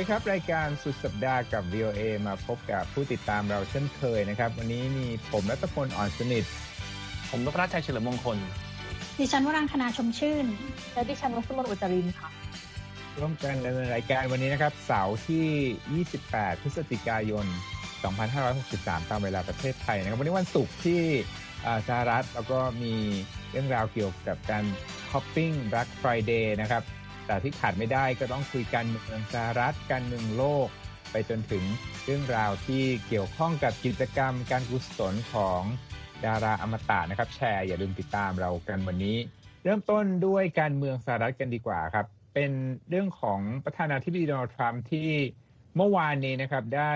วัสดีครับ รายการสุดสัปดาห์กับ VOA มาพบกับผู้ติดตามเราเช่นเคยนะครับ วันนี้มีผมรัตพลอ่อนสนิท ผมนพรัชชัยเฉลิมมงคล ดิฉันวรังคณาชมชื่น และดิฉันวัสมนอุจรินค่ะ ร่วมกันดำเนินรายการวันนี้นะครับ เสาร์ที่ 28 พฤศจิกายน 2563 ตามเวลาประเทศไทยนะครับ วันนี้วันศุกร์ที่สหรัฐแล้วก็มีเรื่องราวเกี่ยวกับการช้อปปิ้ง Black Friday นะครับ แต่ที่ขาดไม่ได้ก็ต้องคุยกันเมืองสหรัฐการเมืองโลก ไปจนถึงเรื่องราวที่เกี่ยวข้องกับกิจกรรมการกุศลของดาราอมตะนะครับ แชร์อย่าลืมติดตามเรากันวันนี้ เริ่มต้นด้วยการเมืองสหรัฐกันดีกว่าครับ เป็นเรื่องของประธานาธิบดีโดนัลด์ทรัมป์ที่เมื่อวานนี้นะครับได้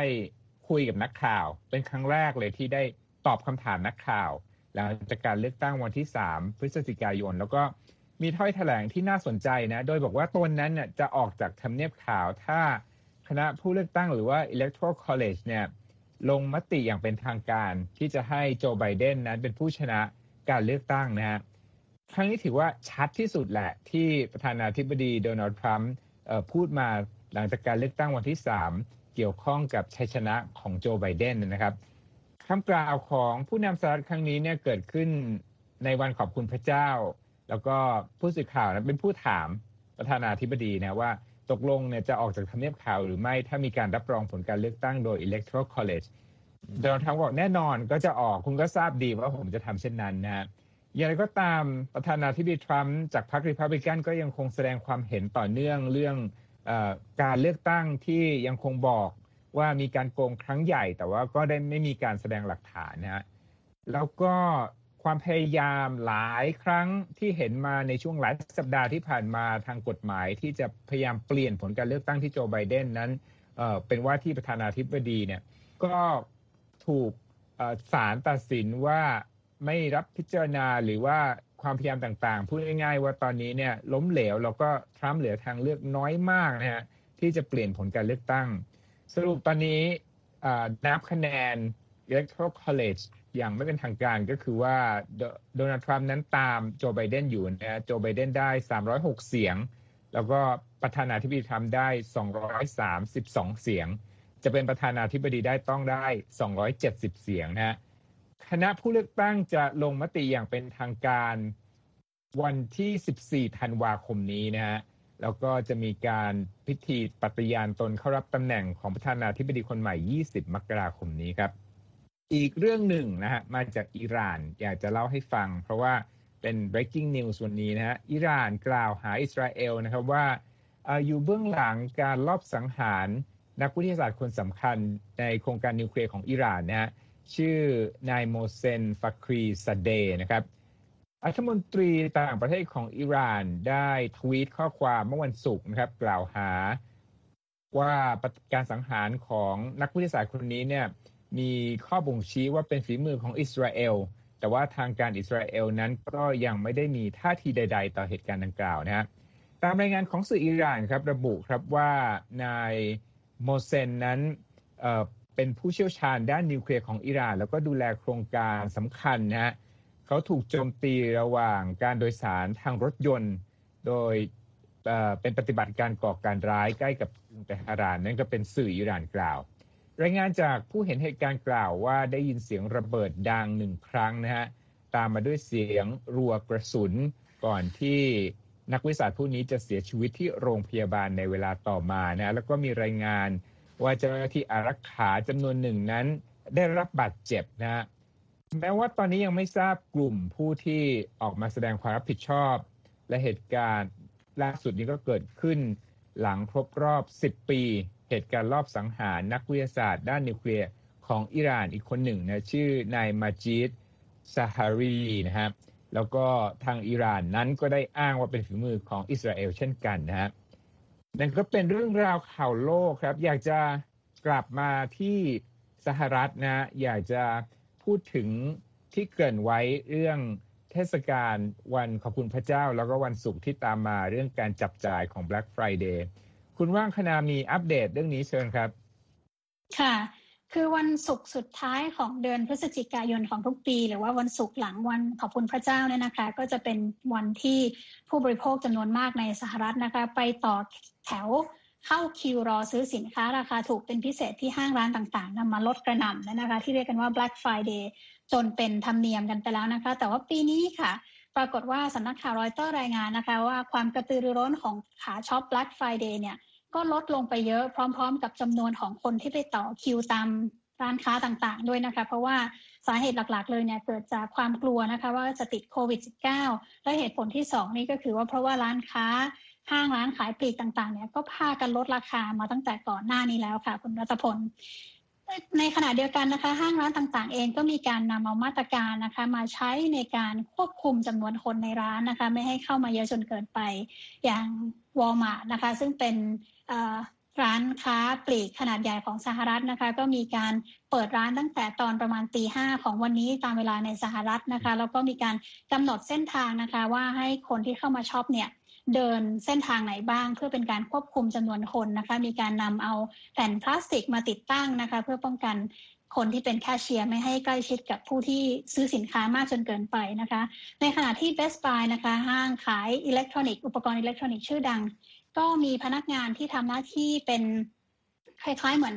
คุยกับนักข่าว เป็นครั้งแรกเลยที่ได้ตอบคำถามนักข่าวหลังจากการเลือกตั้งวันที่ 3 พฤศจิกายน แล้วก็ มีถ้อยแถลงที่น่าสนใจนะ โดยบอกว่าตนนั้นเนี่ยจะออกจากทำเนียบขาวถ้าคณะผู้เลือกตั้งหรือว่า Electoral College เนี่ยลงมติอย่างเป็นทางการที่จะให้โจไบเดนนั้นเป็นผู้ชนะการเลือกตั้งนะฮะครั้งนี้ถือว่าชัดที่สุดแหละที่ประธานาธิบดีโดนัลด์ทรัมป์พูดมาหลังจากการเลือกตั้งวันที่ 3 เกี่ยวข้องกับชัยชนะของโจไบเดนนะครับคำกล่าวของผู้นำสหรัฐครั้งนี้เนี่ยเกิดขึ้นในวันขอบคุณพระเจ้า แล้วก็ผู้สื่อข่าวนะเป็นผู้ถามประธานาธิบดีนะว่าตกลงเนี่ยจะออกจากทำเนียบข่าวหรือไม่ถ้ามีการรับรองผลการเลือกตั้งโดย Electoral College โดนัลด์ทรัมป์บอกแน่นอนก็จะออกคุณก็ทราบดีว่าผมจะทำเช่นนั้นนะฮะอย่างไรก็ตามประธานาธิบดีทรัมป์จากพรรครีพับลิกันก็ยังคงแสดงความเห็นต่อเนื่องเรื่องอการเลือกตั้งที่ยังคงบอกว่ามีการโกงครั้งใหญ่ แต่ว่าก็ได้ไม่มีการแสดงหลักฐานนะฮะแล้วก็ ความพยายามหลายครั้งที่เห็นมาในช่วงหลายสัปดาห์ที่ผ่านมาทางกฎหมายที่จะพยายามเปลี่ยนผลการเลือกตั้งที่โจไบเดนนั้นเป็นว่าที่ประธานาธิบดีเนี่ยก็ถูกศาลตัดสินว่าไม่รับพิจารณาหรือว่าความพยายามต่างๆ พูดง่ายๆ ว่าตอนนี้เนี่ยล้มเหลวแล้วก็ทรัมป์เหลือทางเลือกน้อยมากนะฮะที่จะเปลี่ยนผลการเลือกตั้ง สรุปตอนนี้นับคะแนน Electoral College อย่างไม่เป็นทางการก็คือว่าโดนัลด์ทรัมป์นั้นตามโจไบเดนอยู่นะโจไบเดนได้ 306 เสียง แล้วก็ประธานาธิบดีทรัมป์ได้ 232 เสียง จะเป็นประธานาธิบดีได้ต้องได้ 270 เสียงนะฮะคณะผู้เลือกตั้งจะลงมติอย่างเป็นทางการวันที่ 14 ธันวาคมนี้นะฮะแล้วก็จะมีการพิธีปฏิญาณตนเข้ารับตำแหน่งของประธานาธิบดีคนใหม่ 20 มกราคมนี้ครับ อีกเรื่องหนึ่งนะฮะมาจากอิหร่านอยากจะเล่าให้ฟัง เพราะว่าเป็น breaking news วันนี้นะฮะอิหร่านกล่าวหาอิสราเอลนะครับว่าอยู่เบื้องหลังการลอบสังหารนักวิทยาศาสตร์คนสำคัญในโครงการนิวเคลียร์ของอิหร่านนะฮะชื่อนายโมเซนฟักรีซาเดนะครับรัฐมนตรีต่างประเทศของอิหร่านได้ทวีตข้อความเมื่อวันศุกร์นะครับ กล่าวหาว่าการสังหารของนักวิทยาศาสตร์คนนี้เนี่ย มีข้อบ่งชี้ว่าเป็นฝีมือของอิสราเอล แต่ว่าทางการอิสราเอลนั้นก็ยังไม่ได้มีท่าทีใด ๆ ต่อเหตุการณ์ดังกล่าวนะฮะตามรายงานของสื่ออิหร่านครับระบุครับว่านายโมเซนนั้นเเป็นผู้เชี่ยวชาญด้านนิวเคลียร์ของอิหร่าน แล้วก็ดูแลโครงการสำคัญนะฮะเขาถูกโจมตีระหว่างการโดยสารทางรถยนต์ โดยเป็นปฏิบัติการก่อการร้ายใกล้กับกรุงเตหะรานนั่นก็เป็นสื่ออิหร่านกล่าว รายงานจากผู้เห็นเหตุการณ์กล่าวว่าได้ยินเสียงระเบิดดังหนึ่งครั้งนะฮะตามมาด้วยเสียงรัวกระสุนก่อนที่นักวิสาผู้นี้จะเสียชีวิตที่โรงพยาบาลในเวลาต่อมานะแล้วก็มีรายงานว่าเจ้าหน้าที่อารักขาจำนวนหนึ่งนั้น ได้รับบาดเจ็บนะฮะแม้ว่าตอนนี้ยังไม่ทราบกลุ่มผู้ที่ออกมาแสดงความรับผิดชอบ และเหตุการณ์ล่าสุดนี้ก็เกิดขึ้นหลังครบรอบ 10 ปี เหตุการณ์รอบสังหารนักวิทยาศาสตร์ด้านนิวเคลียร์ของอิหร่านอีกคนหนึ่งนะชื่อนายมาจิดซาฮารีนะครับแล้วก็ทางอิหร่านนั้นก็ได้อ้างว่าเป็นฝีมือของอิสราเอลเช่นกันนะฮะนั่นก็เป็นเรื่องราวข่าวโลกครับ อยากจะกลับมาที่สหรัฐนะอยากจะพูดถึงที่เกินไว้เรื่องเทศกาลวันขอบคุณพระเจ้า แล้วก็วันศุกร์ที่ตามมาเรื่องการจับจ่ายของ Black Friday คุณว่างคณามีอัปเดตเรื่องนี้เชิญครับ ค่ะ คือวันศุกร์สุดท้ายของเดือนพฤศจิกายนของทุกปี หรือว่าวันศุกร์หลังวันขอบคุณพระเจ้าเนี่ยนะคะ ก็จะเป็นวันที่ผู้บริโภคจำนวนมากในสหรัฐนะคะ ไปต่อแถวเข้าคิวรอซื้อสินค้าราคาถูกเป็นพิเศษที่ห้างร้านต่างๆนำมาลดกระหน่ำนะคะ ที่เรียกกันว่า Black Friday จนเป็นธรรมเนียมกันไปแล้วนะคะ แต่ว่าปีนี้ค่ะ ปรากฏว่าสำนักข่าวรอยเตอร์รายงานนะคะว่าความกระตือรือร้นของขาช็อป Black Friday เนี่ยก็ลดลงไปเยอะพร้อม ๆ กับจำนวนของคนที่ไปต่อคิวตามร้านค้าต่างๆ ด้วยนะคะ เพราะว่าสาเหตุหลักๆ เลยเนี่ยเกิดจากความกลัวนะคะ ว่าจะติดโควิด -19 และเหตุผลที่ 2 นี่ก็คือว่าเพราะว่าร้านค้าห้างร้านขายปลีกต่างๆเนี่ยก็พากันลดราคามาตั้งแต่ก่อนหน้านี้แล้วค่ะ คุณรัตพล ในขณะเดียวกันนะคะ ห้างร้านต่างๆ เองก็มีการนำเอามาตรการนะคะ มาใช้ในการควบคุมจำนวนคนในร้านนะคะ ไม่ให้เข้ามาเยอะจนเกินไปอย่างวอลมาร์นะคะ ซึ่งเป็นร้านค้าปลีกขนาดใหญ่ของสหรัฐนะคะ ก็มีการเปิดร้านตั้งแต่ตอนประมาณตีห้าของวันนี้ตามเวลาในสหรัฐนะคะ แล้วก็มีการกำหนดเส้นทางนะคะ ว่าให้คนที่เข้ามาช็อปเนี่ย เดินเส้นทางไหนบ้าง เพื่อเป็นการควบคุมจำนวนคนนะคะ มีการนำเอาแผ่นพลาสติกมาติดตั้งนะคะ เพื่อป้องกันคนที่เป็นแคชเชียร์ไม่ให้ใกล้ชิดกับผู้ที่ซื้อสินค้ามากจนเกินไปนะคะ ในขณะที่ Best Buy นะคะ ห้างขายอิเล็กทรอนิกส์อุปกรณ์อิเล็กทรอนิกส์ชื่อดัง ก็มีพนักงานที่ทำหน้าที่เป็นคล้ายๆเหมือน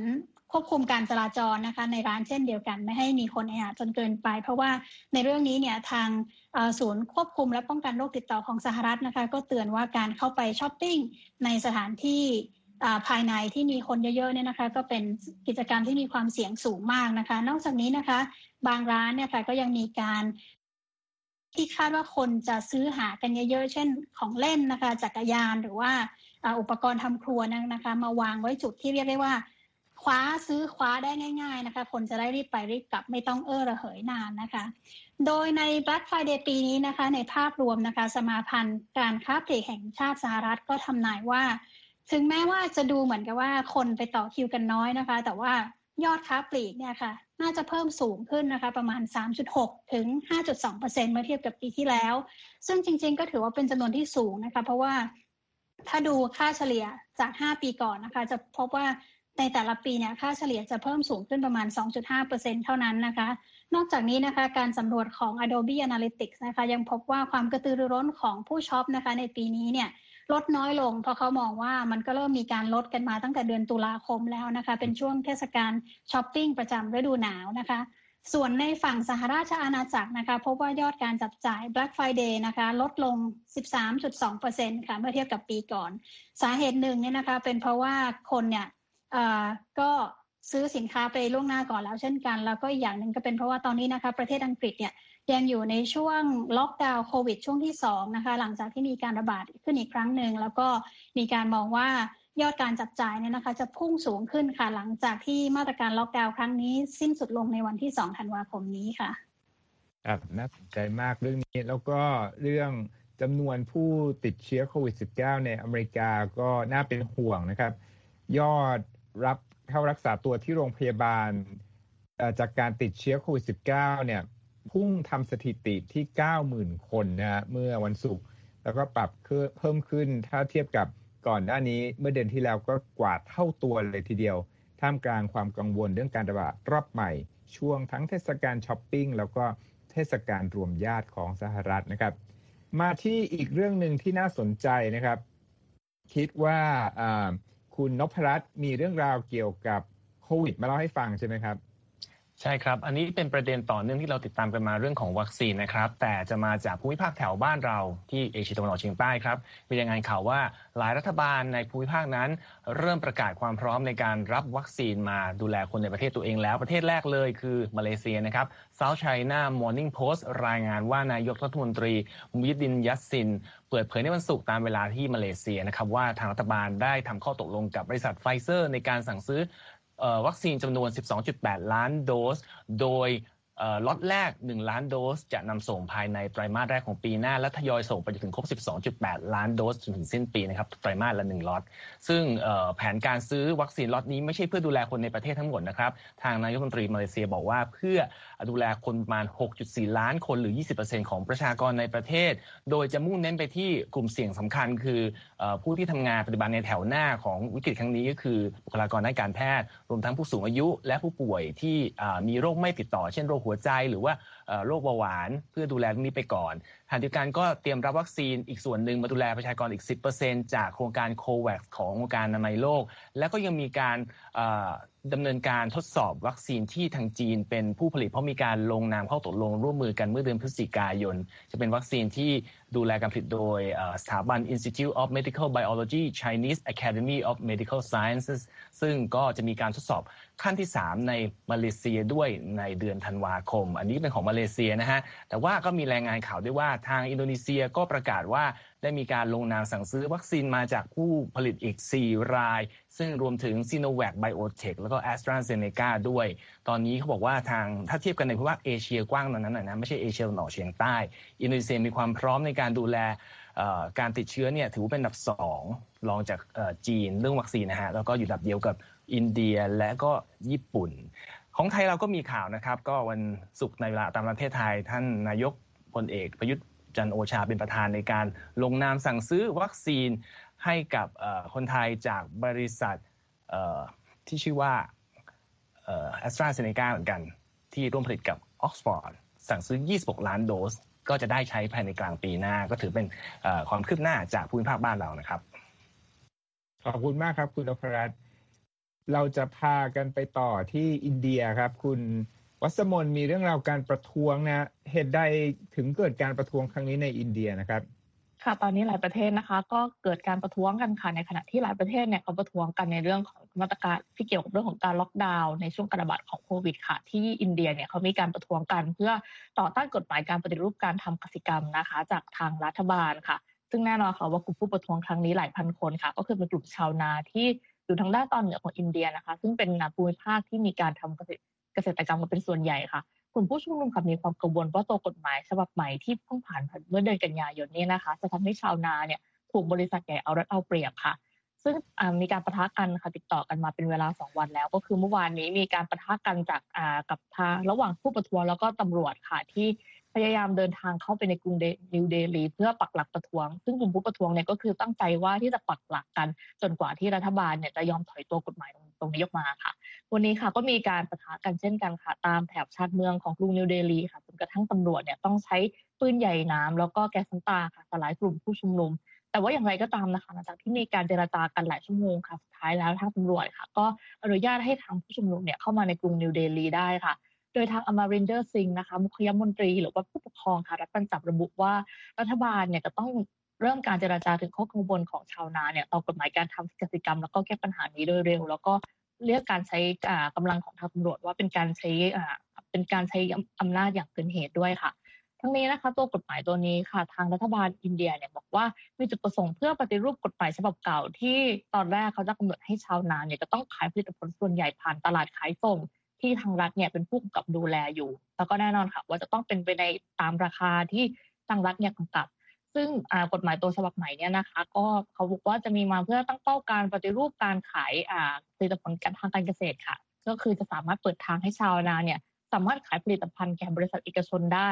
ควบคุมการจราจรนะคะ ในร้านเช่นเดียวกัน ไม่ให้มีคนแออัดจนเกินไป เพราะว่าในเรื่องนี้เนี่ยทางศูนย์ควบคุมและป้องกันโรคติดต่อของสหรัฐนะคะ ก็เตือนว่าการเข้าไปช้อปปิ้งในสถานที่ภายในที่มีคนเยอะๆเนี่ยนะคะ ก็เป็นกิจกรรมที่มีความเสี่ยงสูงมากนะคะ นอกจากนี้นะคะ บางร้านเนี่ยค่ะก็ยังมีการที่คาดว่าคนจะซื้อหากันเยอะๆ เช่นของเล่นนะคะ จักรยานหรือว่าอุปกรณ์ทำครัวนะคะ มาวางไว้จุดที่เรียกได้ว่า ว้าซื้อคว้าได้ง่ายๆนะคะ คนจะได้รีบไปรีบกลับไม่ต้องเออระเหยนานนะคะ โดยใน Black Friday ปีนี้นะคะ ในภาพรวมนะคะ สมาพันธ์การค้าปลีกแห่งชาติสหรัฐก็ทำนายว่า ถึงแม้ว่าจะดูเหมือนกับว่าคนไปต่อคิวกันน้อยนะคะ แต่ว่ายอดค้าปลีกเนี่ยค่ะ น่าจะเพิ่มสูงขึ้นนะคะ ประมาณ 3.6 ถึง 5.2เมื่อเทียบกับปีที่แล้ว ซึ่งจริงๆ ก็ถือว่าเป็นจำนวนที่สูงนะคะ เพราะว่าถ้าดูค่าเฉลี่ยจาก 5 ปีก่อนนะคะ จะพบว่า ในแต่ละปีเนี่ยค่าเฉลี่ยจะเพิ่มสูงขึ้นประมาณ 2.5%เท่านั้นนะคะ นอกจากนี้นะคะการสำรวจของ Adobe Analytics นะคะยังพบว่าความกระตือรือร้นของผู้ช็อปนะคะในปีนี้เนี่ยลดน้อยลง เพราะเขามองว่ามันก็เริ่มมีการลดกันมาตั้งแต่เดือนตุลาคมแล้วนะคะ เป็นช่วงเทศกาลช้อปปิ้งประจำฤดูหนาวนะคะ ส่วนในฝั่งสหราชอาณาจักรนะคะ พบว่ายอดการจับจ่าย Black Friday นะคะ ลดลง 13.2%ค่ะเมื่อเทียบกับปีก่อน สาเหตุหนึ่งเนี่ยนะคะ เป็นเพราะว่าคนเนี่ย ก็ซื้อสินค้าไปล่วงหน้าก่อนแล้วเช่นกัน แล้วก็อีกอย่างหนึ่งก็เป็นเพราะว่าตอนนี้นะคะประเทศอังกฤษเนี่ยยังอยู่ในช่วงล็อกดาวน์โควิดช่วงที่2นะคะหลังจากที่มีการระบาดขึ้นอีกครั้งหนึ่งแล้วก็มีการมองว่ายอดการจับจ่ายเนี่ยนะคะจะพุ่งสูงขึ้นค่ะหลังจากที่มาตรการล็อกดาวน์ครั้งนี้ สิ้นสุดลงในวันที่ 2 ธันวาคมนี้ค่ะครับน่าสนใจมากเรื่องนี้แล้วก็เรื่องจำนวนผู้ติดเชื้อโควิด -19 ในอเมริกาก็น่าเป็นห่วงนะครับ ยอด รับเข้ารักษาตัวที่โรงพยาบาลจากการติดเชื้อโควิด -19 เนี่ยพุ่งทำสถิติที่ 90,000 คนนะฮะเมื่อวันศุกร์แล้วก็ปรับเพิ่มขึ้นถ้าเทียบกับก่อนหน้านี้เมื่อเดือนที่แล้วก็กว่าเท่าตัวเลยทีเดียว ท่ามกลางความกังวลเรื่องการระบาดรอบใหม่ ช่วงทั้งเทศกาลช้อปปิ้งแล้วก็เทศกาลรวมญาติของสหรัฐนะครับ มาที่อีกเรื่องหนึ่งที่น่าสนใจนะครับ คิดว่า คุณนพรัตน์มีเรื่องราวเกี่ยวกับโควิดมาเล่าให้ฟังใช่ไหมครับ ใช่ครับ อันนี้เป็นประเด็นต่อเนื่องที่เราติดตามกันมาเรื่องของวัคซีนนะครับ แต่จะมาจากภูมิภาคแถวบ้านเราที่เอเชียตะวันออกเฉียงใต้ครับ มีรายงานข่าวว่าหลายรัฐบาลในภูมิภาคนั้น เริ่มประกาศความพร้อมในการรับวัคซีนมาดูแลคนในประเทศตัวเองแล้ว ประเทศแรกเลยคือมาเลเซียนะครับ South China Morning Post รายงานว่านายกรัฐมนตรีมูห์ยิดดินยัสซิน เปิดเผยในวันศุกร์ตามเวลาที่มาเลเซียนะครับว่าทางรัฐบาลได้ทำข้อตกลงกับบริษัทไฟเซอร์ในการสั่งซื้อ วัคซีนจำนวน 12.8 ล้านโดส โดย ล็อตแรก 1 ล้านโดส จะนำส่งภายในไตรมาสแรกของปีหน้า และทยอยส่งไปจนถึงครบ 12.8 ล้านโดสจนถึงสิ้นปีนะครับไตรมาสละ 1 ล็อต ซึ่งแผนการซื้อวัคซีนล็อตนี้ไม่ใช่เพื่อดูแลคนในประเทศทั้งหมดนะครับ ทางนายกรัฐมนตรีมาเลเซียบอกว่าเพื่อดูแลคนประมาณ 6.4 ล้านคนหรือ 20%ของประชากรในประเทศ โดยจะมุ่งเน้นไปที่กลุ่มเสี่ยงสำคัญ คือผู้ที่ทำงานปฏิบัติในแถวหน้าของวิกฤตครั้งนี้ก็คือบุคลากรด้านการแพทย์ รวมทั้งผู้สูงอายุ และผู้ป่วยที่มีโรคไม่ติดต่อเช่นโรคหัวใจหรือว่า โรคเบาหวาน เพื่อดูแลเรื่องนี้ไปก่อนขณะเดียวกันก็เตรียมรับวัคซีนอีกส่วนหนึ่งมาดูแลประชากรอีก 10%จากโครงการโควัคขององค์การอนามัยโลก แล้วก็ยังมีการดำเนินการทดสอบวัคซีนที่ทางจีนเป็นผู้ผลิต เพราะมีการลงนามเข้าตกลงร่วมมือกันเมื่อเดือนพฤศจิกายน จะเป็นวัคซีนที่ดูแลการผลิตโดยสถาบัน Institute of Medical Biology Chinese Academy of Medical Sciences ซึ่งก็จะมีการทดสอบขั้นที่ 3 ในมาเลเซียด้วยในเดือนธันวาคม อันนี้เป็นของมาเลเซียนะฮะแต่ว่าก็มีรายงานข่าวด้วยว่าทางอินโดนีเซียก็ประกาศว่าได้มีการลงนามสั่งซื้อวัคซีนมาจากผู้ผลิตอีก 4 ราย ซึ่งรวมถึงซีโนแวคไบโอเทคแล้วก็แอสตราเซเนกาด้วย ตอนนี้เขาบอกว่าทางถ้าเทียบกันในภูมิภาคเอเชียกว้างตอนนั้นนะไม่ใช่เอเชียตะวันออกเฉียงใต้ อินโดนีเซียมีความพร้อมในการดูแลการติดเชื้อเนี่ยถือว่าเป็นอันดับ 2 รองจากจีนเรื่องวัคซีนนะฮะแล้วก็อยู่อันดับเดียวกับอินเดียและก็ญี่ปุ่น ของไทยเราก็มีข่าวนะครับ ก็วันศุกร์ในเวลาตามประเทศไทย ท่านนายกพลเอกประยุทธ์จันทร์โอชาเป็นประธานในการลงนามสั่งซื้อวัคซีนให้กับคนไทยจากบริษัทที่ชื่อว่าแอสตราเซเนกาเหมือนกัน ที่ร่วมผลิตกับออกซฟอร์ดสั่งซื้อ 26 ล้านโดส ก็จะได้ใช้ภายในกลางปีหน้า ก็ถือเป็นความคืบหน้าจากภูมิภาคบ้านเรานะครับ ขอบคุณมากครับคุณอภรัตน์ เราจะพากันไปต่อที่อินเดียครับ คุณวัสมนมีเรื่องราวการประท้วงนะเหตุใดถึงเกิดการประท้วงครั้งนี้ในอินเดียนะครับ ค่ะตอนนี้หลายประเทศนะคะ ก็เกิดการประท้วงกันค่ะในขณะที่หลายประเทศเนี่ยเขาประท้วงกันในเรื่องของมาตรการที่เกี่ยวกับเรื่องของการล็อกดาวน์ในช่วงการระบาดของโควิดค่ะ ที่อินเดียเนี่ยเขามีการประท้วงกัน เพื่อต่อต้านกฎหมายการปฏิรูปการทำกสิกรรมนะคะ จากทางรัฐบาลค่ะซึ่งแน่นอนค่ะว่ากลุ่มผู้ประท้วงครั้งนี้หลายพันคนค่ะ ก็คือเป็นกลุ่มชาวนาที่ อยู่ทางด้านตอนเหนือของอินเดียนะคะ ซึ่งเป็นภูมิภาคที่มีการทำเกษตรกรรมมาเป็นส่วนใหญ่ค่ะกลุ่มผู้ชุมนุมค่ะมีความกังวลว่าตัวกฎหมายฉบับใหม่ที่เพิ่งผ่านเมื่อเดือนกันยายนนี้นะคะ จะทำให้ชาวนาเนี่ยถูกบริษัทใหญ่เอารัดเอาเปรียบค่ะ ซึ่งมีการประทะกันค่ะติดต่อกันมาเป็นเวลา 2 วันแล้ว ก็คือเมื่อวานนี้มีการประทะกันจากกับทางระหว่างผู้ประท้วงแล้วก็ตำรวจค่ะที่ พยายามเดินทางเข้าไปในกรุงนิวเดลีเพื่อปักหลักประท้วง ซึ่งกลุ่มผู้ประท้วงเนี่ยก็คือตั้งใจว่าที่จะปักหลักกัน จนกว่าที่รัฐบาลเนี่ยจะยอมถอยตัวกฎหมายตรงนี้ออกมาค่ะ วันนี้ค่ะก็มีการประทะกันเช่นกันค่ะ ตามแถบชาติเมืองของกรุงนิวเดลีค่ะจนกระทั่งตำรวจเนี่ยต้องใช้ปืนใหญ่น้ำแล้วก็แก๊สน้ำตาค่ะสลายกลุ่มผู้ชุมนุมแต่ว่าอย่างไรก็ตามนะคะหลังจากที่มีการเจรจากันหลายชั่วโมงค่ะสุดท้ายแล้วทางตำรวจค่ะ ก็อนุญาตให้ทางผู้ชุมนุมเนี่ยเข้ามาในกรุงนิวเดลีได้ค่ะ โดยทางอมารินเดอร์ซิงนะคะมุขยมนตรีหรือว่าผู้ปกครองค่ะรัฐปัญจาบระบุว่ารัฐบาลเนี่ยจะต้องเริ่มการเจรจาถึงข้อกังวลของชาวนาเนี่ยต่อกฎหมายการทำกสิกรรม แล้วก็แก้ปัญหานี้โดยเร็ว แล้วก็เรียกการใช้กำลังของทางตำรวจว่าเป็นการใช้เป็นการใช้อำนาจอย่างเกินเหตุด้วยค่ะ ทั้งนี้นะคะตัวกฎหมายตัวนี้ค่ะ ทางรัฐบาลอินเดียเนี่ยบอกว่ามีจุดประสงค์เพื่อปฏิรูปกฎหมายฉบับเก่าที่ตอนแรกเขาจะกำหนดให้ชาวนาเนี่ยจะต้องขายผลิตผลส่วนใหญ่ผ่านตลาดขายส่ง ที่ทางรัฐเนี่ยเป็นผู้กำกับดูแลอยู่ แล้วก็แน่นอนค่ะ ว่าจะต้องเป็นไปในตามราคาที่ทางรัฐเนี่ยกำกับ ซึ่งกฎหมายตัวฉบับใหม่เนี่ยนะคะ ก็เขาบอกว่าจะมีมาเพื่อตั้งเป้าการปฏิรูปการขายผลิตภัณฑ์ทางการเกษตรค่ะ ก็คือจะสามารถเปิดทางให้ชาวนาเนี่ยสามารถขายผลิตภัณฑ์แก่บริษัทเอกชนได้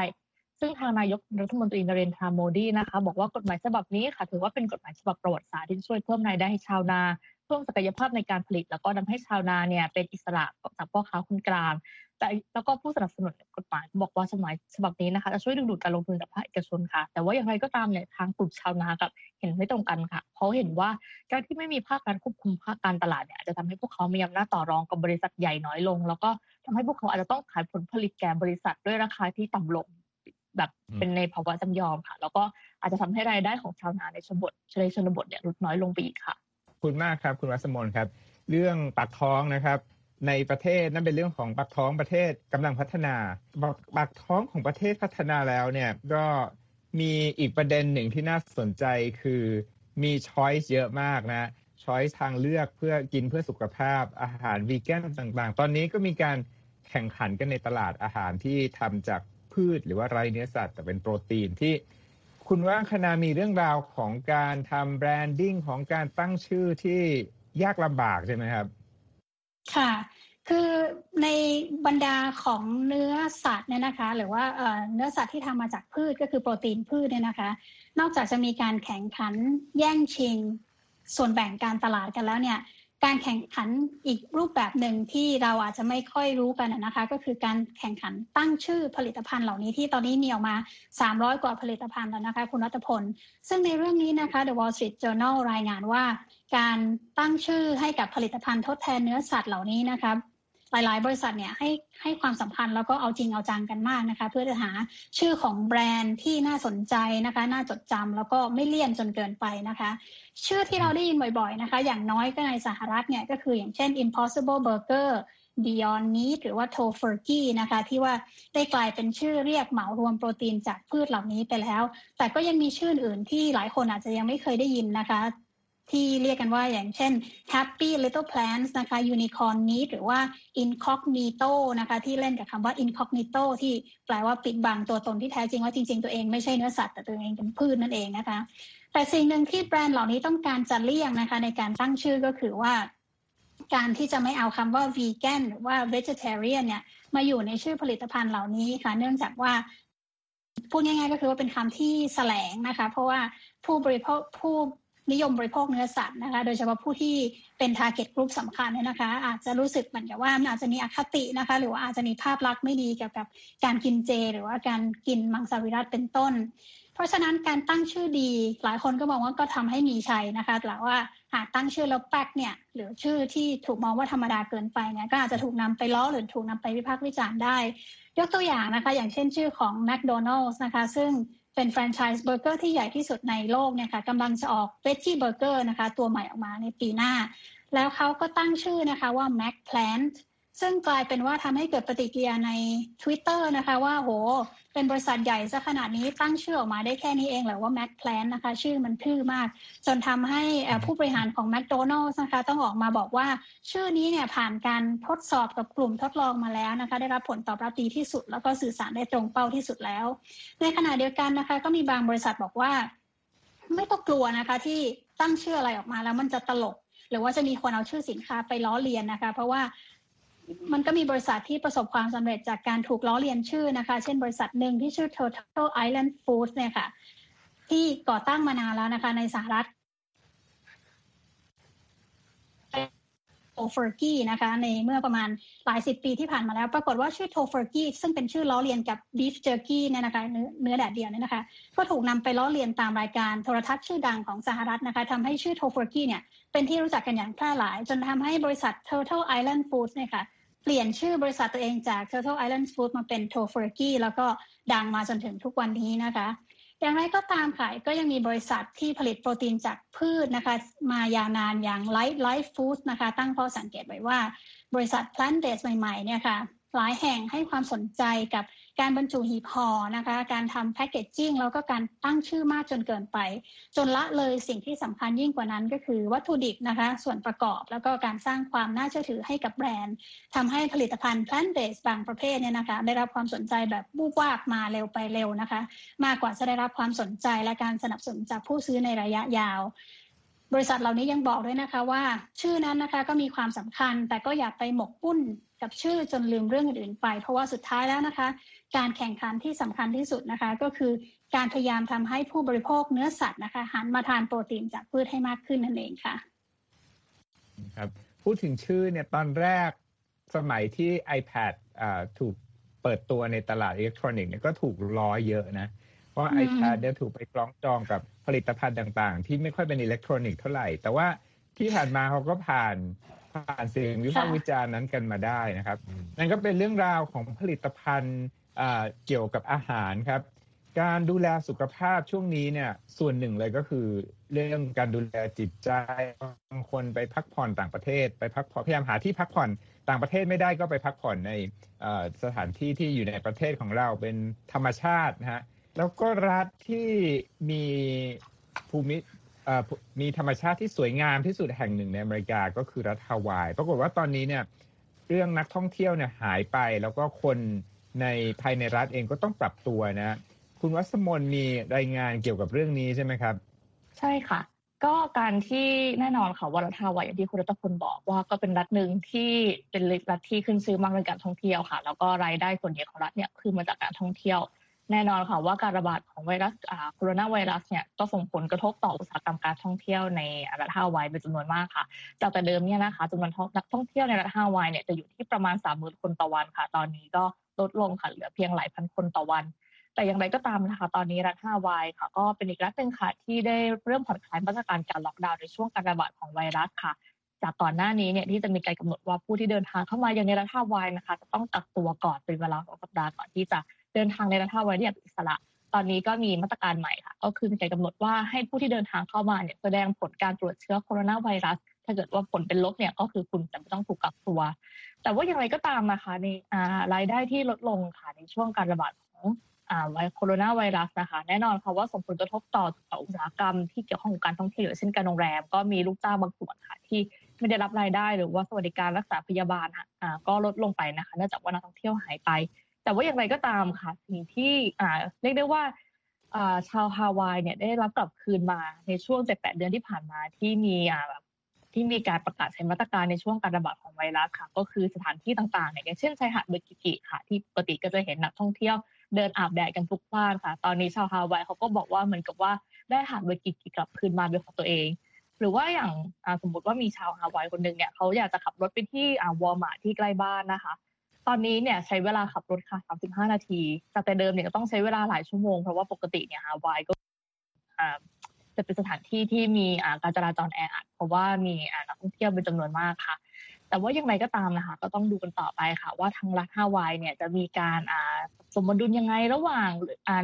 ซึ่งทางนายกรัฐมนตรีนเรนทราโมดีนะคะ บอกว่ากฎหมายฉบับนี้ค่ะ ถือว่าเป็นกฎหมายฉบับประวัติศาสตร์ที่ช่วยเพิ่มรายได้ให้ชาวนา เพิ่มศักยภาพในการผลิต แล้วก็ทาให้ชาวนาเนี่ยเป็นอิสระจากพ่อค้าคนกลาง แต่แล้วก็ผู้สนับสนุนกฎหมายบอกว่าสมัยฉบับนี้นะคะจะช่วยดึงดูดการลงทุนจากภาคเอกชนค่ะ แต่ว่าอย่างไรก็ตามเนี่ยทางกลุ่มชาวนากับเห็นไม่ตรงกันค่ะ เพราะเห็นว่าการที่ไม่มีภาคการควบคุมภาคการตลาดเนี่ยจะทำให้พวกเขามีอำนาจต่อรองกับบริษัทใหญ่น้อยลง แล้วก็ทำให้พวกเขาอาจจะต้องขายผลผลิตแก่บริษัทด้วยราคาที่ต่ำลงแบบเป็นในภาวะจำยอมค่ะ แล้วก็อาจจะทำให้รายได้ของชาวนาในชนบทในชนบทเนี่ยลดน้อยลงไปอีกค่ะ คุณมากครับ คุณวัสมนครับ เรื่องปากท้องนะครับ ในประเทศนั่นเป็นเรื่องของปากท้องประเทศกำลังพัฒนาปากท้องของประเทศพัฒนาแล้วเนี่ยก็มีอีกประเด็นหนึ่งที่น่าสนใจคือมีช้อยส์เยอะมากนะช้อยส์ทางเลือกเพื่อกินเพื่อสุขภาพอาหารวีแกนต่างๆ ตอนนี้ก็มีการแข่งขันกันในตลาดอาหารที่ทำจากพืชหรือว่าไรเนื้อสัตว์แต่เป็นโปรตีนที่ คุณว่าคณามีเรื่องราวของการทำแบรนดิ้งของการตั้งชื่อที่ยากลำบากใช่ไหมครับ ค่ะ คือในบรรดาของเนื้อสัตว์เนี่ยนะคะ หรือว่าเนื้อสัตว์ที่ทำมาจากพืชก็คือโปรตีนพืชเนี่ยนะคะ นอกจากจะมีการแข่งขันแย่งชิง ส่วนแบ่งการตลาดกันแล้วเนี่ย การแข่งขันอีกรูปแบบหนึ่งที่เราอาจจะไม่ค่อยรู้กันนะคะ ก็คือการแข่งขันตั้งชื่อผลิตภัณฑ์เหล่านี้ที่ตอนนี้มีออกมา 300 กว่าผลิตภัณฑ์แล้วนะคะ คุณรัตพล ซึ่งในเรื่องนี้นะคะ The Wall Street Journal รายงานว่า การตั้งชื่อให้กับผลิตภัณฑ์ทดแทนเนื้อสัตว์เหล่านี้นะคะ หลาย ๆ บริษัทเนี่ยให้ให้ความสำคัญแล้วก็เอาจริงเอาจังกันมากนะคะ เพื่อจะหาชื่อของแบรนด์ที่น่าสนใจนะคะ น่าจดจำแล้วก็ไม่เลี่ยนจนเกินไปนะคะ ชื่อที่เราได้ยินบ่อย ๆ นะคะ อย่างน้อยก็ในสหรัฐเนี่ยก็คืออย่างเช่น Impossible Burger Beyond Meat หรือว่า t o f u r k y นะคะ ที่ว่าได้กลายเป็นชื่อเรียกเหมารวมโปรตีนจากพืชเหล่านี้ไปแล้ว แต่ก็ยังมีชื่ออื่นที่หลายคนอาจจะยังไม่เคยได้ยินนะคะ ที่เรียกกันว่าอย่างเช่น Happy Little Plants นะคะ Unicorn Meat หรือว่า Incognito นะคะที่เล่นกับคำว่า Incognito ที่แปลว่าปิดบังตัวตนที่แท้จริงว่าจริง ๆ ตัวเองไม่ใช่เนื้อสัตว์แต่ตัวเองเป็นพืชนั่นเองนะคะ แต่สิ่งหนึ่งที่แบรนด์เหล่านี้ต้องการจะเลี่ยงนะคะในการตั้งชื่อก็คือว่า การที่จะไม่เอาคำว่า vegan หรือว่า vegetarian เนี่ยมาอยู่ในชื่อผลิตภัณฑ์เหล่านี้ค่ะ เนื่องจากว่าพูดง่ายๆก็คือว่าเป็นคำที่แสลงนะคะ เพราะว่าผู้บริโภคผู้ นิยมบริโภคเนื้อสัตว์นะคะ โดยเฉพาะผู้ที่เป็น target group สำคัญเนี่ยนะคะ อาจจะรู้สึกเหมือนกับว่าอาจจะมีอคตินะคะ หรือว่าอาจจะมีภาพลักษณ์ไม่ดีเกี่ยวกับการกินเจ หรือว่าการกินมังสวิรัตเป็นต้น เพราะฉะนั้นการตั้งชื่อดี หลายคนก็บอกว่าก็ทำให้มีชัยนะคะแต่ว่าหากตั้งชื่อแล้วแป๊กเนี่ยหรือชื่อที่ถูกมองว่าธรรมดาเกินไปเนี่ยก็อาจจะถูกนำไปล้อหรือถูกนำไปวิพากษ์วิจารณ์ได้ ยกตัวอย่างนะคะ อย่างเช่นชื่อของ McDonald's นะคะ ซึ่ง เป็นแฟรนไชส์เบอร์เกอร์ที่ใหญ่ที่สุดในโลกเนี่ยค่ะกำลังจะออก veggie burger นะคะตัวใหม่ออกมาในปีหน้า แล้วเขาก็ตั้งชื่อนะคะว่า McPlant ซึ่งกลายเป็นว่าทำให้เกิดปฏิกิริยาใน Twitter นะคะว่าโห เป็นบริษัทใหญ่ซะขนาดนี้ตั้งชื่อออกมาได้แค่นี้เองแหละว่า McPlant นะคะ ชื่อมันทื่อมาก จนทำให้ผู้บริหารของ McDonald's นะคะ ต้องออกมาบอกว่าชื่อนี้เนี่ยผ่านการทดสอบกับกลุ่มทดลองมาแล้วนะคะ ได้รับผลตอบรับดีที่สุด แล้วก็สื่อสารได้ตรงเป้าที่สุดแล้ว ในขณะเดียวกันนะคะ ก็มีบางบริษัทบอกว่า ไม่ต้องกลัวนะคะที่ตั้งชื่ออะไรออกมาแล้วมันจะตลกหรือว่าจะมีคนเอาชื่อสินค้าไปล้อเลียนนะคะ เพราะว่า มันก็มีบริษัทที่ประสบความสำเร็จจากการถูกล้อเลียนชื่อนะคะ เช่นบริษัทหนึ่งที่ชื่อ Total Island Foods เนี่ยค่ะ ที่ก่อตั้งมานานแล้วนะคะ ในสหรัฐ Tofurky นะคะ ในเมื่อประมาณหลายสิบปีที่ผ่านมาแล้ว ปรากฏว่าชื่อ Tofurky ซึ่งเป็นชื่อล้อเลียนกับ beef jerky เนี่ยนะคะเนื้อแดดเดียวเนี่ยนะคะ ก็ถูกนำไปล้อเลียนตามรายการโทรทัศน์ชื่อดังของสหรัฐนะคะทำให้ชื่อ Tofurky เนี่ยเป็นที่รู้จักกันอย่างแพร่หลาย จนทำให้บริษัท Turtle Island Foods เนี่ยค่ะ เปลี่ยนชื่อบริษัทตัวเองจาก Turtle Island Foods มาเป็น t o f u r k y แล้วก็ดังมาจนถึงทุกวันนี้นะคะ อย่างไรก็ตามค่ะก็ยังมีบริษัทที่ผลิตโปรตีนจากพืชนะคะ มายาวนานอย่าง Life Life Foods นะคะ ตั้งข้อสังเกตไว้ว่า บริษัท plant based ใหม่ๆเนี่ยค่ะหลายแห่งให้ความสนใจกับ การบรรจุหีบห่อนะคะ การทำแพคเกจจิ้งแล้วก็การตั้งชื่อมากจนเกินไป จนละเลยสิ่งที่สำคัญยิ่งกว่านั้นก็คือวัตถุดิบนะคะ ส่วนประกอบแล้วก็การสร้างความน่าเชื่อถือให้กับแบรนด์ทำให้ผลิตภัณฑ์ plant based บางประเภทเนี่ยนะคะ ได้รับความสนใจแบบบูบวาบมาเร็วไปเร็วนะคะ มากกว่าจะได้รับความสนใจและการสนับสนุนจากผู้ซื้อในระยะยาวบริษัทเหล่านี้ยังบอกด้วยนะคะว่า ชื่อนั้นนะคะก็มีความสำคัญ แต่ก็อย่าไปหมกปุ้นกับชื่อจนลืมเรื่องอื่นๆไป เพราะว่าสุดท้ายแล้วนะคะ การแข่งขันที่สำคัญที่สุดนะคะ ก็คือการพยายามทำให้ผู้บริโภคเนื้อสัตว์นะคะหันมาทานโปรตีนจากพืชให้มากขึ้นนั่นเองค่ะครับพูดถึงชื่อเนี่ยตอนแรกสมัยที่ iPad ถูกเปิดตัวในตลาดอิเล็กทรอนิกส์เนี่ยก็ถูกล้อเยอะนะเพราะ iPad เนี่ยถูกไปกล้องจองกับผลิตภัณฑ์ต่างๆ ที่ไม่ค่อยเป็นอิเล็กทรอนิกส์เท่าไหร่ แต่ว่าที่ผ่านมาเขาก็ผ่านผ่านเสียงวิพากษ์วิจารณ์นั้นกันมาได้นะครับ นั่นก็เป็นเรื่องราวของผลิตภัณฑ์ เกี่ยวกับอาหารครับ การดูแลสุขภาพช่วงนี้เนี่ยส่วนหนึ่งเลยก็คือ เรื่องการดูแลจิตใจบางคนไปพักผ่อนต่างประเทศ ไปพักผ่อนพยายามหาที่พักผ่อนต่างประเทศไม่ได้ก็ไปพักผ่อนในสถานที่ที่อยู่ในประเทศของเราเป็นธรรมชาตินะฮะแล้วก็รัฐที่มีภูมิมีธรรมชาติที่สวยงามที่สุดแห่งหนึ่งในอเมริกาก็คือรัฐฮาวาย ปรากฏว่าตอนนี้เนี่ยเรื่องนักท่องเที่ยวเนี่ยหายไปแล้วก็คน ในภายในรัฐเองก็ต้องปรับตัวนะ คุณวัสมนมีรายงานเกี่ยวกับเรื่องนี้ใช่ไหมครับ ใช่ค่ะ ก็การที่แน่นอนค่ะว่ารัฐฮาวายอย่างที่คุณรัตพลบอกว่าก็เป็นรัฐหนึ่งที่เป็นรัฐที่ขึ้นซื้อมากในการท่องเที่ยวค่ะ แล้วก็รายได้ส่วนใหญ่ของรัฐเนี่ยคือมาจากการท่องเที่ยว แน่นอนค่ะว่าการระบาดของไวรัสโคโรนาไวรัสเนี่ยก็ส่งผลกระทบต่ออุตสาหกรรมการท่องเที่ยวในรัฐฮาวายเป็นจำนวนมากค่ะ จากแต่เดิมเนี่ยนะคะจำนวนนักท่องเที่ยวในรัฐฮาวายเนี่ยจะอยู่ที่ประมาณ3 0,000คนต่อวันค่ะ ตอนนี้ก็ลดลงค่ะเหลือเพียงหลายพันคนต่อวัน แต่อย่างไรก็ตามนะคะตอนนี้รัฐฮาวายค่ะ ก็เป็นอีกรัฐหนึ่งค่ะที่ได้เริ่มผ่อนคลายมาตรการการล็อกดาวน์ในช่วงการระบาดของไวรัสค่ะจากก่อนหน้านี้เนี่ยที่จะมีการกำหนดว่าผู้ที่เดินทางเข้ามายังในรัฐฮาวายนะคะจะต้องกักตัวก่อนเป็นเวลาสองสัปดาห์ก่อนที่จะ เดินทางในรัฐาวายได้อย่างอิสระ ตอนนี้ก็มีมาตรการใหม่ค่ะ ก็คือมีการกำหนดว่าให้ผู้ที่เดินทางเข้ามาเนี่ยแสดงผลการตรวจเชื้อโคโรนาไวรัส ถ้าเกิดว่าผลเป็นลบเนี่ยก็คือคุณจะไม่ต้องถูกกักตัว แต่ว่าอย่างไรก็ตามนะคะในรายได้ที่ลดลงค่ะในช่วงการระบาดของไวโคโรนาไวรัสนะคะ แน่นอนค่ะว่าส่งผลกระทบต่อต่ออุตสาหกรรมที่เกี่ยวข้องกับการท่องเที่ยวเช่นการโรงแรม ก็มีลูกจ้างบางส่วนค่ะ ที่ไม่ได้รับรายได้หรือว่าสวัสดิการรักษาพยาบาลก็ลดลงไปนะคะเนื่องจากว่านักท่องเที่ยวหายไป แต่ว่าอย่างไรก็ตามค่ะสิ่งที่เรียกได้ว่าชาวฮาวายเนี่ยได้รับกลับคืนมาในช่วงเจ็ดแปดเดือนที่ผ่านมาที่มีแบบที่มีการประกาศใช้มาตรการในช่วงการระบาดของไวรัสค่ะ ก็คือสถานที่ต่างๆอย่างเช่นชายหาดไวกิกิค่ะ ที่ปกติก็จะเห็นนักท่องเที่ยวเดินอาบแดดกันทุกวันค่ะ ตอนนี้ชาวฮาวายเขาก็บอกว่าเหมือนกับว่าได้หาดไวกิกิกลับคืนมาเป็นของตัวเอง หรือว่าอย่างสมมติว่ามีชาวฮาวายคนหนึ่งเนี่ยเขาอยากจะขับรถไปที่วอลมาร์ทที่ใกล้บ้านนะคะ ตอนนี้เนี่ยใช้เวลาขับรถค่ะ 35 นาที จากแต่เดิมเนี่ยต้องใช้เวลาหลายชั่วโมง เพราะว่าปกติเนี่ยฮาวายก็จะเป็นสถานที่ที่มีการจราจรแออัดเพราะว่ามีนักท่องเที่ยวเป็นจำนวนมากค่ะ แต่ว่าอย่างไรก็ตามนะคะ ก็ต้องดูกันต่อไปค่ะ ว่าทางรัฐฮาวายเนี่ยจะมีการสมดุลยังไงระหว่าง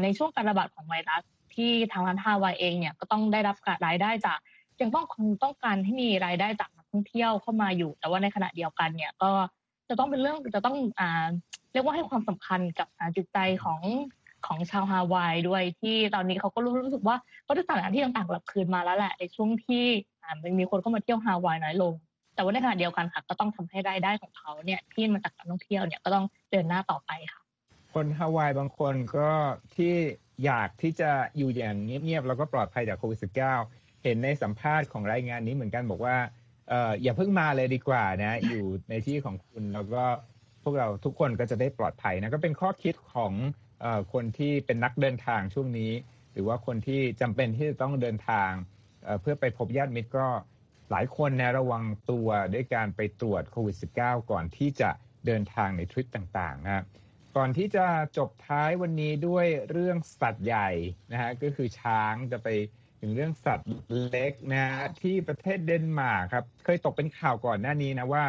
ในช่วงการระบาดของไวรัสที่ทางรัฐฮาวายเองเนี่ยก็ต้องได้รับรายได้จากยังต้องคงต้องการให้มีรายได้จากนักท่องเที่ยวเข้ามาอยู่ แต่ว่าในขณะเดียวกันเนี่ยก็ จะต้องเป็นเรื่องจะต้องอ่าเรียกว่าให้ความสำคัญกับจิตใจของของชาวฮาวายด้วยที่ตอนนี้เขาก็รู้สึกว่าก็ได้สถานที่ต่างๆกลับคืนมาแล้วแหละในช่วงที่มันมีคนเข้ามาเที่ยวฮาวายน้อยลง แต่ว่าในขณะเดียวกันค่ะ ก็ต้องทำให้รายได้ของเขาเนี่ยที่มาจากการท่องเที่ยวเนี่ยก็ต้องเดินหน้าต่อไปค่ะ คนฮาวายบางคนก็ที่อยากที่จะอยู่อย่างเงียบๆแล้วก็ปลอดภัยจากโควิด -19 เห็นในสัมภาษณ์ของรายงานนี้เหมือนกันบอกว่า เอ่ออย่าเพิ่งมาเลยดีกว่านะ อยู่ในที่ของคุณแล้วก็พวกเราทุกคนก็จะได้ปลอดภัยนะก็เป็นข้อคิดของเอ่อคนที่เป็นนักเดินทางช่วงนี้ หรือว่าคนที่จำเป็นที่จะต้องเดินทางเเพื่อไปพบญาติมิตรก็หลายคนนะระวังตัวด้วยการไปตรวจโควิด -19 ก่อนที่จะเดินทางในทริปต่างๆนะก่อนที่จะจบท้ายวันนี้ด้วยเรื่องสัตว์ใหญ่นะฮะก็คือช้างจะไป ถึงเรื่องสัตว์เล็กนะที่ประเทศเดนมาร์กครับ เคยตกเป็นข่าวก่อนหน้านี้นะว่า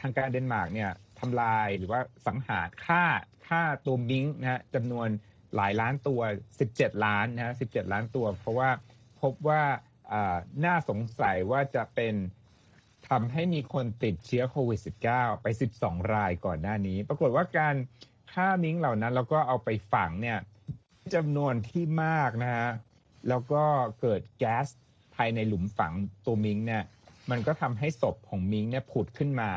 ทางการเดนมาร์กเนี่ยทำลายหรือว่าสังหารฆ่าฆ่าตัวมิงนะฮะจำนวนหลายล้านตัว 17 ล้านนะฮะ17 ล้านตัว เพราะว่าพบว่าน่าสงสัยว่าจะเป็นทำให้มีคนติดเชื้อโควิด -19 ไป 12 รายก่อนหน้านี้ ปรากฏว่าการฆ่ามิงเหล่านั้นแล้วก็เอาไปฝังเนี่ยจำนวนที่มากนะฮะ แล้วก็เกิดแก๊สภายในหลุมฝังตัวมิงเนี่ยมันก็ทำให้ศพของมิงเนี่ยผุดขึ้นมา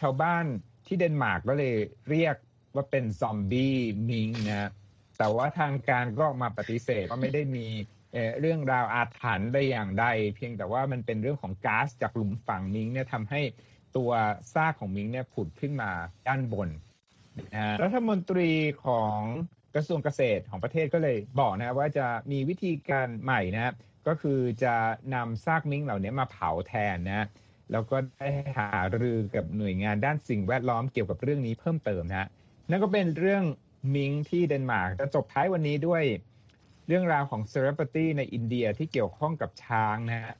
ชาวบ้านที่เดนมาร์กก็เลยเรียกว่าเป็นซอมบี้มิงนะแต่ว่าทางการก็มาปฏิเสธว่าไม่ได้มีเรื่องราวอาถรรพ์ได้อย่างใด เพียงแต่ว่ามันเป็นเรื่องของก๊าซจากหลุมฝังมิงเนี่ยทำให้ตัวซากของมิงเนี่ยผุดขึ้นมาด้านบนรัฐมนตรีของ กระทรวงเกษตรของประเทศก็เลยบอกนะว่าจะมีวิธีการใหม่นะก็คือจะนำซากมิ้งเหล่านี้มาเผาแทนนะแล้วก็ได้หารือกับหน่วยงานด้านสิ่งแวดล้อมเกี่ยวกับเรื่องนี้เพิ่มเติมนะนั่นก็เป็นเรื่องมิงที่เดนมาร์กจะจบท้ายวันนี้ด้วยเรื่องราวของเซเลบริตี้ในอินเดียที่เกี่ยวข้องกับช้างนะฮะ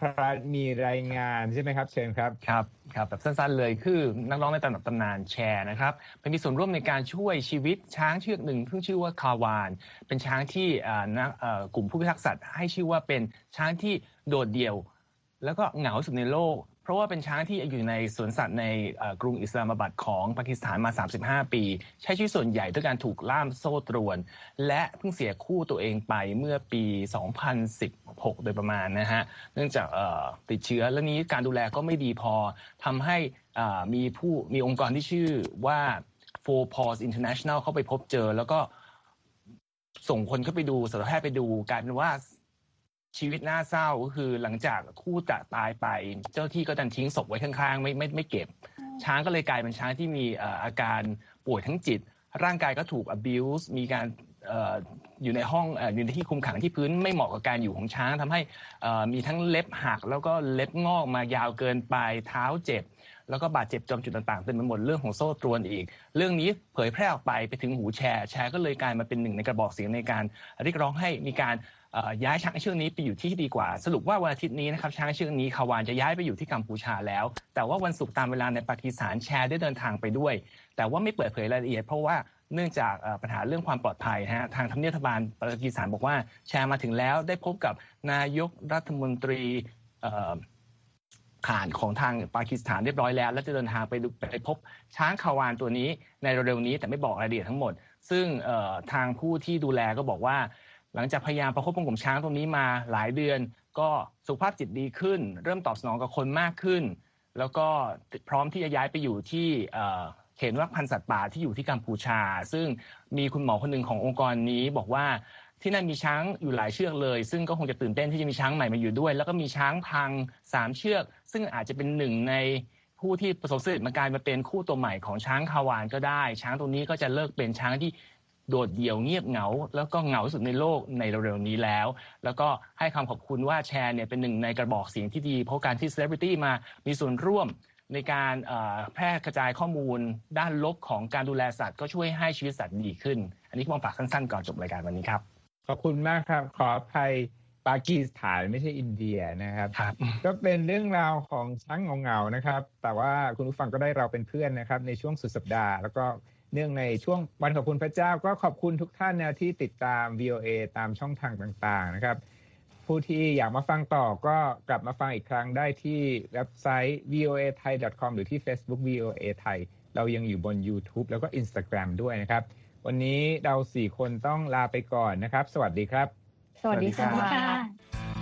พระมีรายงานใช่ไหมครับ เชิญครับครับครับแบบสั้นๆเลยคือนักร้องในตำนานตำนานแชร์นะครับเป็นมีส่วนร่วมในการช่วยชีวิตช้างเชือกหนึ่งที่ชื่อว่าคาวาน เป็นช้างที่นักกลุ่มผู้พิทักษ์สัตว์ให้ชื่อว่าเป็นช้างที่โดดเดี่ยว แล้วก็เหงาสุดในโลก เพราะว่าเป็นช้างที่อยู่ในสวนสัตว์ในกรุงอิสลามาบัดของปากีสถานมา 35 ปี ใช้ชีวิตส่วนใหญ่ด้วยการถูกล่ามโซ่ตรวน และเพิ่งเสียคู่ตัวเองไปเมื่อปี 2016 โดยประมาณนะฮะ เนื่องจากติดเชื้อ และนี้การดูแลก็ไม่ดีพอทำให้มีผู้มีองค์กรที่ชื่อว่า Four Paws International เข้าไปพบเจอแล้วก็ส่งคนเข้าไปดูสัตวแพทย์ไปดูกลายเป็นว่า ชีวิตน่าเศร้าก็คือหลังจากคู่จะตายไป เจ้าที่ก็ดันทิ้งศพไว้ข้างๆ ไม่ไม่ไม่เก็บ ช้างก็เลยกลายเป็นช้างที่มีอาการป่วยทั้งจิต ร่างกายก็ถูก abuse มีการอยู่ในห้องอยู่ในที่คุมขังที่พื้นไม่เหมาะกับการอยู่ของช้างทำให้มีทั้งเล็บหัก แล้วก็เล็บงอกมายาวเกินไปเท้าเจ็บ แล้วก็บาดเจ็บจอมจุดต่างๆเต็มไปหมดเรื่องของโซ่ตรวนอีก เรื่องนี้เผยแพร่ออกไปไปถึงหูแชร์แชร์ก็เลยกลายมาเป็นหนึ่งในกระบอกเสียงในการเรียกร้องให้มีการ ย้ายช้างเชือกนี้ไปอยู่ที่ดีกว่า สรุปว่าวันอาทิตย์นี้นะครับช้างเชือกนี้คาวานจะย้ายไปอยู่ที่กัมพูชาแล้ว แต่ว่าวันศุกร์ตามเวลาในปากีสถานแชร์ได้เดินทางไปด้วย แต่ว่าไม่เปิดเผยรายละเอียด เพราะว่าเนื่องจากปัญหาเรื่องความปลอดภัยฮะทางทำเนียบรัฐบาลปากีสถานบอกว่าแชร์มาถึงแล้วได้พบกับนายกรัฐมนตรีผ่านของทางปากีสถานเรียบร้อยแล้ว และจะเดินทางไปไปพบช้างคาวานตัวนี้ในเร็วๆนี้แต่ไม่บอกรายละเอียดทั้งหมด ซึ่งทางผู้ที่ดูแลก็บอกว่า หลังจากพยายามประคบประงมช้างตรงนี้มาหลายเดือน ก็สุขภาพจิตดีขึ้น เริ่มตอบสนองกับคนมากขึ้น แล้วก็พร้อมที่จะย้ายไปอยู่ที่เขตรักพันสัตว์ป่าที่อยู่ที่กัมพูชา ซึ่งมีคุณหมอคนหนึ่งขององค์กรนี้บอกว่าที่นั่นมีช้างอยู่หลายเชือกเลย ซึ่งก็คงจะตื่นเต้นที่จะมีช้างใหม่มาอยู่ด้วย แล้วก็มีช้างพังสามเชือก ซึ่งอาจจะเป็นหนึ่งในผู้ที่ประสบสุดมากลายมาเป็นคู่ตัวใหม่ของช้างคาวานก็ได้ ช้างตรงนี้ก็จะเลิกเป็นช้างที่ โดดเดี่ยวเงียบเหงา แล้วก็เหงาสุดในโลกในเร็วๆนี้แล้ว แล้วก็ให้คำขอบคุณว่าแชร์เนี่ยเป็นหนึ่งในกระบอกเสียงที่ดี เพราะการที่เซเลบริตี้มามีส่วนร่วมในการแพร่กระจายข้อมูลด้านลบของการดูแลสัตว์ก็ช่วยให้ชีวิตสัตว์ดีขึ้น อันนี้ผมฝากสั้นๆ ก่อนจบรายการวันนี้ครับ ขอบคุณมากครับ ขออภัยปากีสถานไม่ใช่อินเดียนะครับครับก็เป็นเรื่องราวของช้างเงาๆนะครับ แต่ว่าคุณผู้ฟังก็ได้เราเป็นเพื่อนนะครับ ในช่วงสุดสัปดาห์ แล้วก็ เนื่องในช่วงวันขอบคุณพระเจ้าก็ขอบคุณทุกท่านนะที่ติดตาม VOA ตามช่องทางต่างๆนะครับ ผู้ที่อยากมาฟังต่อก็กลับมาฟังอีกครั้งได้ที่เว็บไซต์ voa thai com หรือที่ Facebook VOA ไทยเรายังอยู่บน YouTube แล้วก็ Instagram ด้วยนะครับ วันนี้เราสี่คนต้องลาไปก่อนนะครับ สวัสดีครับ สวัสดีค่ะ